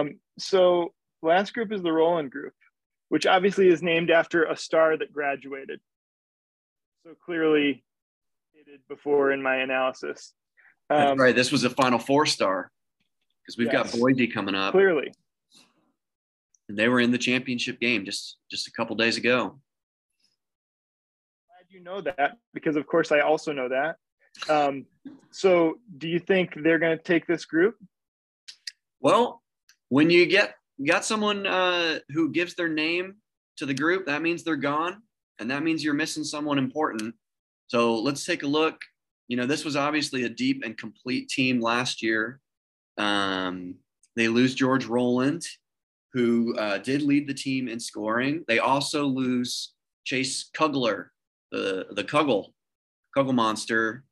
Um, so last group is the Roland group, which obviously is named after a star that graduated. So clearly stated before in my analysis. That's right. This was a Final Four star because we've Yes. got Boise coming up, Clearly. and they were in the championship game just just a couple days ago. glad you know that because of course I also know that. Um, so do you think they're going to take this group? Well, when you get got someone uh, who gives their name to the group, that means they're gone, and that means you're missing someone important. So let's take a look. You know, this was obviously a deep and complete team last year. Um, they lose George Roland, who uh, did lead the team in scoring. They also lose Chase Kugler, the the Kuggle, Kuggle monster.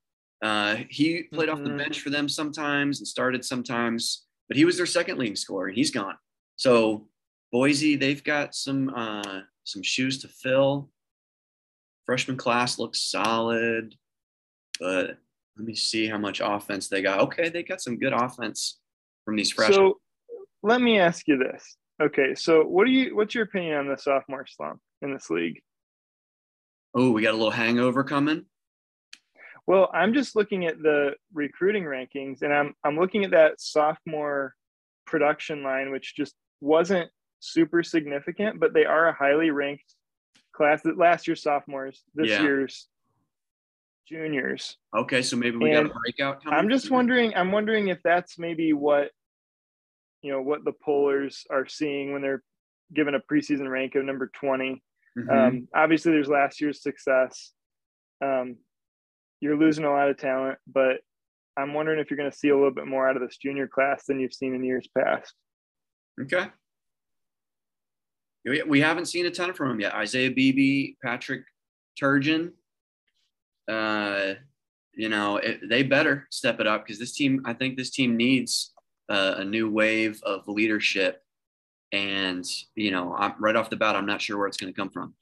Uh, he played off the Mhm. bench for them sometimes and started sometimes, but he was their second leading scorer and he's gone. So Boise, they've got some uh, some shoes to fill. Freshman class looks solid, but let me see how much offense they got. Okay, they got some good offense from these freshmen. So let me ask you this. Okay, so what do you what's your opinion on the sophomore slump in this league? oh, we got a little hangover coming. Well, I'm just looking at the recruiting rankings and I'm I'm looking at that sophomore production line which just wasn't super significant, but they are a highly ranked class that last year's sophomores, this Yeah. year's juniors. Okay, so maybe we got a breakout coming. I'm just wondering. I'm wondering if that's maybe what you know what the pollers are seeing when they're given a preseason rank of number 20. Mhm. Um, obviously, there's last year's success. Um, you're losing a lot of talent, but I'm wondering if you're going to see a little bit more out of this junior class than you've seen in years past. Okay. We, we haven't seen a ton from him yet. Isaiah Beebe, Patrick Turgeon. Uh, you know, it, they better step it up because this team, I think this team needs uh, a new wave of leadership. And, you know, I'm, right off the bat, I'm not sure where it's going to come from.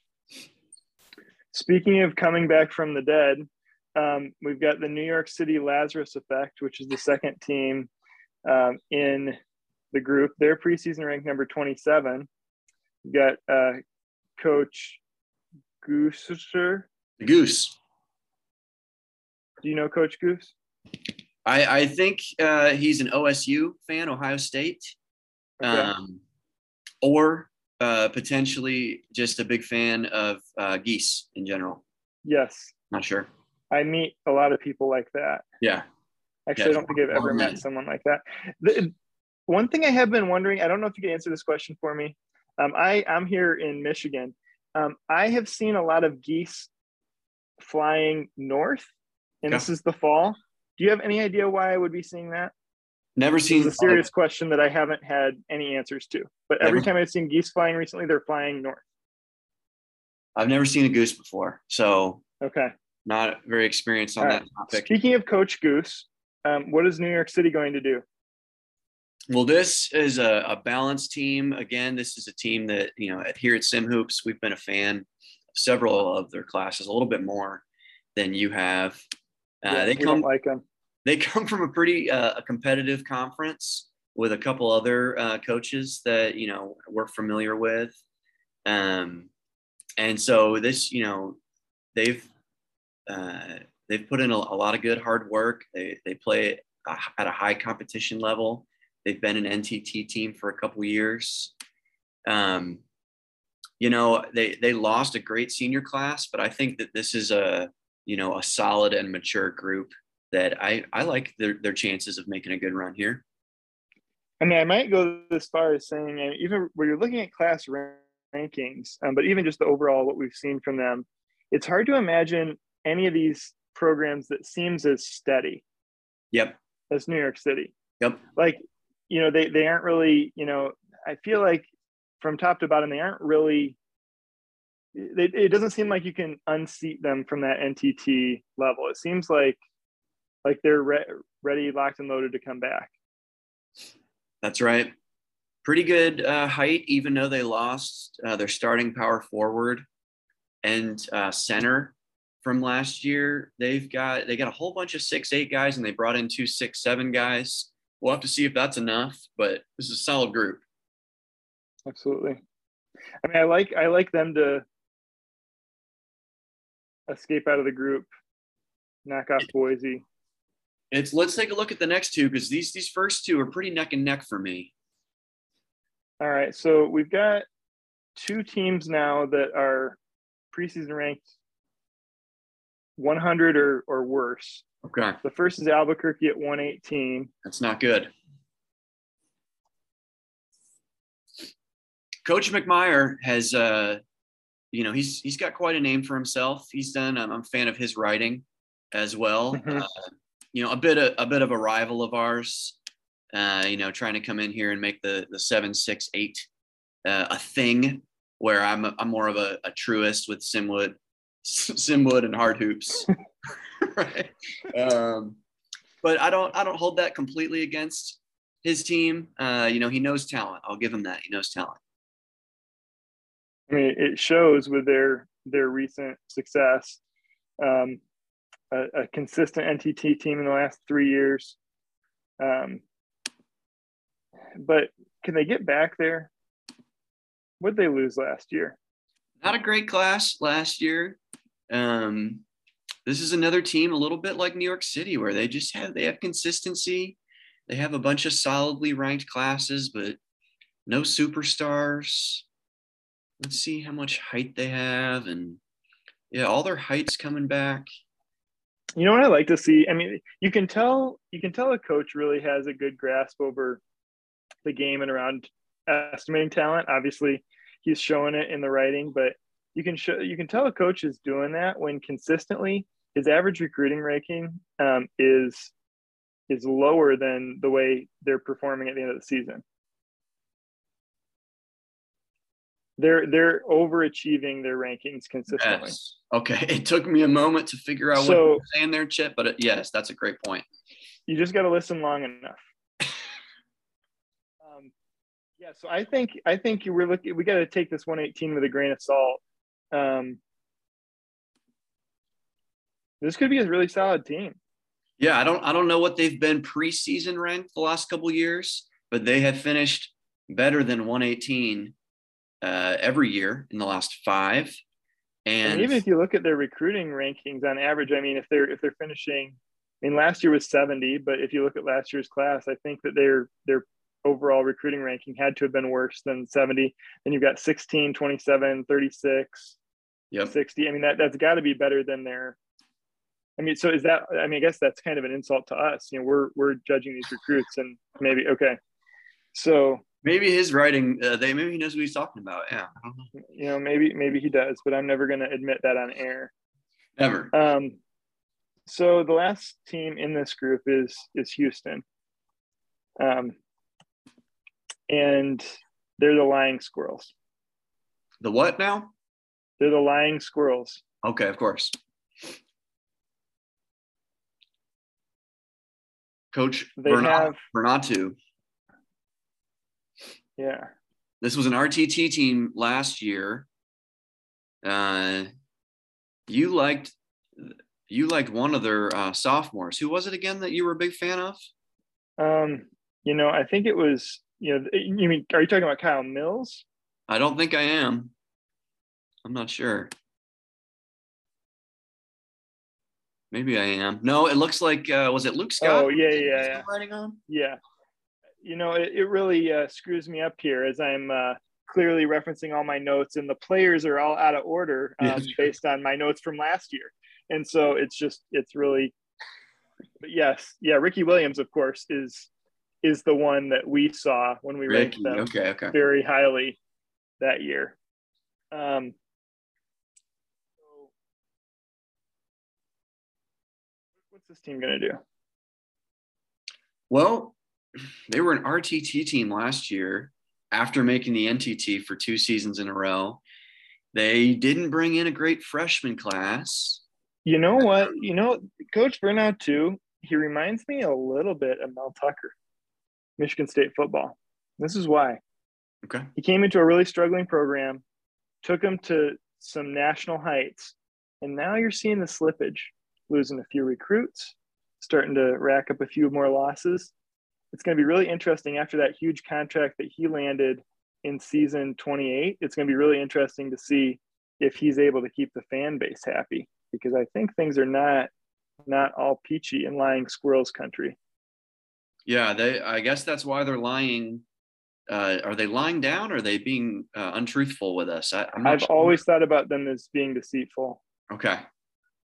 Speaking of coming back from the dead, um, we've got the New York City Lazarus Effect, which is the second team um, in the group. They're preseason ranked number 27. We've got uh, Coach Gooser. The Goose. Do you know Coach Goose? I, I think uh, he's an OSU fan, Ohio State, Okay. um, or uh, potentially just a big fan of uh, geese in general. yes, Not sure. I meet a lot of people like that. Yeah. Actually, Yes, I don't think I've ever Amen. met someone like that. The, one thing I have been wondering, I don't know if you can answer this question for me. Um, I, I'm here in Michigan. Um, I have seen a lot of geese flying north, and Yeah. this is the fall. Do you have any idea why I would be seeing that? Never seen is a serious question that I haven't had any answers to. But every Never- time I've seen geese flying recently, they're flying north. I've never seen a goose before, so Okay. Not very experienced on All that topic. Speaking of Coach Goose, um, what is New York City going to do? Well, this is a, a balanced team. Again, this is a team that you know at- here at Sim Hoops, we've been a fan of several of their classes, a little bit more than you have. Uh, Yeah, they come like them. they come from a pretty uh, a competitive conference with a couple other uh, coaches that you know we're familiar with um, and so this you know they've uh, they've put in a, a lot of good hard work. They, they play at a high competition level. They've been an ntt team for a couple years. Um, you know they they lost a great senior class but i think that this is a you know a solid and mature group that I, I like their, their chances of making a good run here. I mean, I might go as far as saying, even when you're looking at class rankings, um, but even just the overall what we've seen from them, it's hard to imagine any of these programs that seems as steady Yep. as New York City. Yep. Like, you know, they they aren't really, you know, I feel like from top to bottom, they aren't really. They, it doesn't seem like you can unseat them from that NTT level. It seems like like they're re- ready, locked, and loaded to come back. That's right. Pretty good uh, height, even though they lost uh, their starting power forward and uh, center from last year. They've got they got a whole bunch of six eight guys, and they brought in two six seven guys. we'll have to see if that's enough. But this is a solid group. Absolutely. I mean, I like I like them to escape out of the group, knock off Boise. It's let's take a look at the next two because these these first two are pretty neck and neck for me. All right, so we've got two teams now that are preseason ranked 100 or, or worse. Okay. The first is Albuquerque at 118. That's not good. Coach McMyer has, uh, you know, he's he's got quite a name for himself. He's done. I'm, I'm a fan of his writing as well. Mhm. Uh, you know, a bit of, a bit of a rival of ours. Uh, you know, trying to come in here and make the the seven six eight uh, a thing. Where I'm a, I'm more of a, a truist with Simwood, Simwood and hard hoops. right. Um, but I don't I don't hold that completely against his team. Uh, you know, he knows talent. I'll give him that. He knows talent. I mean, it shows with their their recent success. Um, a, a consistent NTT team in the last three years. Um, but can they get back there? What did they lose last year? Not a great class last year. Um, this is another team a little bit like New York City where they just have they have consistency. They have a bunch of solidly ranked classes, but no superstars. Let's see how much height they have, and yeah, all their heights coming back. You know what I like to see? I mean, you can tell you can tell a coach really has a good grasp over the game and around estimating talent. Obviously, he's showing it in the writing, but you can show you can tell a coach is doing that when consistently his average recruiting ranking um, is is lower than the way they're performing at the end of the season. They're they're overachieving their rankings consistently. Yes. Okay. It took me a moment to figure out what So- you're saying there, Chip, but it, yes, that's a great point. You just got to listen long enough. um, yeah, so I think I think you were looking. We got to take this 118 with a grain of salt. Um, this could be a really solid team. Yeah, I don't I don't know what they've been preseason ranked the last couple years, but they have finished better than 118 uh, every year in the last five. And, And, even if you look at their recruiting rankings on average, I mean, if they're if they're finishing, I mean, last year was 70, but if you look at last year's class, I think that their their overall recruiting ranking had to have been worse than 70. Then you've got 16, 27, 36, yep, 60. I mean, that that's got to be better than their. I mean, so is that? I mean, I guess that's kind of an insult to us. You know, we're we're judging these recruits, and maybe okay. So maybe his writing, uh, they maybe he knows what he's talking about. Yeah, know. you know, maybe maybe he does, but I'm never going to admit that on air. Never. Um, so the last team in this group is is Houston, um, and they're the Lying Squirrels. The what now? They're the Lying Squirrels. Okay, of course. Coach They Bernat- have- Bernatu. Yeah, This was an RTT team last year. Uh, you liked you liked one of their uh, sophomores. Who was it again that you were a big fan of? um, you know, I think it was. You know, you mean? Are you talking about Kyle Mills? I don't think I am. I'm not sure. Maybe I am. No, it looks like uh, was it Luke Scott? Oh yeah, yeah, yeah. Writing on. Yeah. You know, it, it really uh, screws me up here as I'm uh, clearly referencing all my notes, and the players are all out of order um, based on my notes from last year. And so it's just, it's really, but yes, yeah, Ricky Williams, of course, is is the one that we saw when we ranked them Okay, okay. very highly that year. Um, so what's this team going to do? Well, they were an RTT team last year after making the NTT for two seasons in a row. They didn't bring in a great freshman class. You know what? You know, Coach Burnout too. He reminds me a little bit of Mel Tucker, Michigan State football. This is why Okay. he came into a really struggling program, took him to some national heights, and now you're seeing the slippage, losing a few recruits, starting to rack up a few more losses. it's going to be really interesting after that huge contract that he landed in season 28. It's going to be really interesting to see if he's able to keep the fan base happy because I think things are not not all peachy in lying squirrels country. Yeah, they. I guess that's why they're lying. Uh, are they lying down? Or are they being uh, untruthful with us? I, have sure. always thought about them as being deceitful. Okay.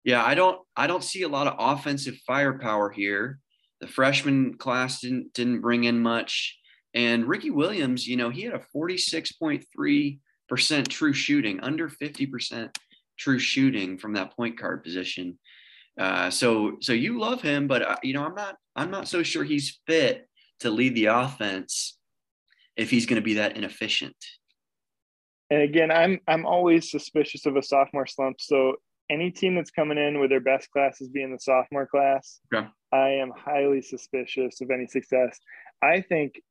Yeah, I don't. I don't see a lot of offensive firepower here. The freshman class didn't didn't bring in much, and Ricky Williams, you know, he had a forty six point three percent true shooting, under fifty percent true shooting from that point guard position. Uh, so so you love him, but uh, you know I'm not I'm not so sure he's fit to lead the offense if he's going to be that inefficient. And again, I'm I'm always suspicious of a sophomore slump. So any team that's coming in with their best classes being the sophomore class, okay. I am highly suspicious of any success. I think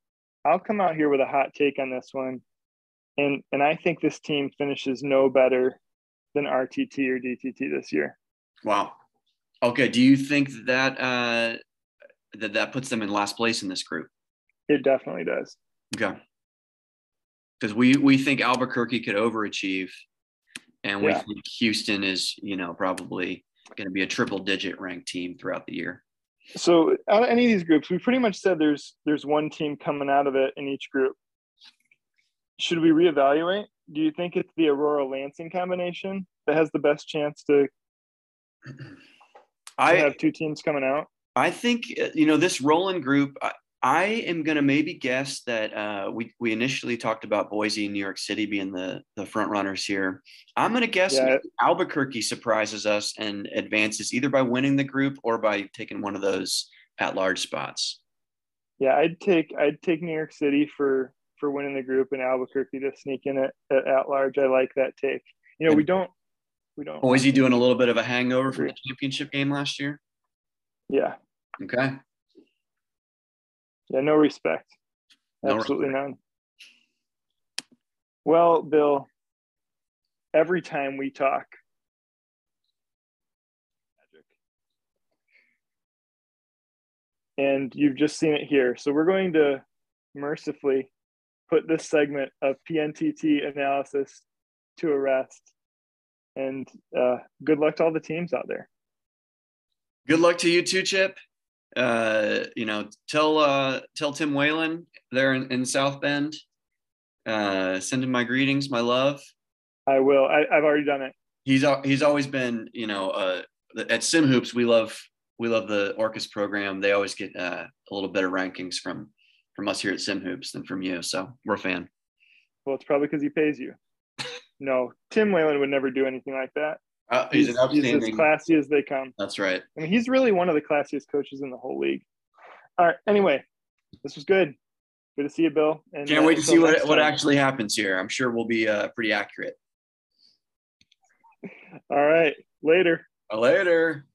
I'll come out here with a hot take on this one. And and I think this team finishes no better than RTT or DTT this year. Wow. Okay. Do you think that uh, that that puts them in last place in this group? It definitely does. Okay. Because we we think Albuquerque could overachieve, and we yeah. think Houston is you know probably going to be a triple digit ranked team throughout the year. So out of any of these groups, we pretty much said there's there's one team coming out of it in each group. Should we reevaluate? Do you think it's the Aurora Lansing combination that has the best chance to I have two teams coming out. I think uh, you know this Roland group. I, I am going to maybe guess that uh, we we initially talked about Boise and New York City being the the front runners here. I'm going to guess yeah. Albuquerque surprises us and advances either by winning the group or by taking one of those at large spots. Yeah, I'd take I'd take New York City for for winning the group and Albuquerque to sneak in at, at, at large. I like that take. You know, we don't we don't. Boise doing a little bit of a hangover from the championship game last year. Yeah. Okay. Yeah, no respect. No Absolutely respect. none. Well, Bill, every time we talk, and you've just seen it here. So we're going to mercifully put this segment of PNTT analysis to a rest and uh, good luck to all the teams out there. Good luck to you too, Chip. Uh, you know, tell uh, tell Tim Whalen there in, in South Bend. Uh, send him my greetings, my love. I will. I, have already done it. He's he's always been, you know, uh, at Sim Hoops. We love we love the Orcas program. They always get uh, a little better rankings from from us here at Sim Hoops than from you. So we're a fan. Well, it's probably because he pays you no, Tim Whalen would never do anything like that. Uh, he's, he's, he's, as classy as they come. That's right. I mean, he's really one of the classiest coaches in the whole league. All right. Anyway, this was good. Good to see you, Bill. And can't uh, wait to see what, what actually happens here. I'm sure we'll be uh, pretty accurate. All right. Later. Later.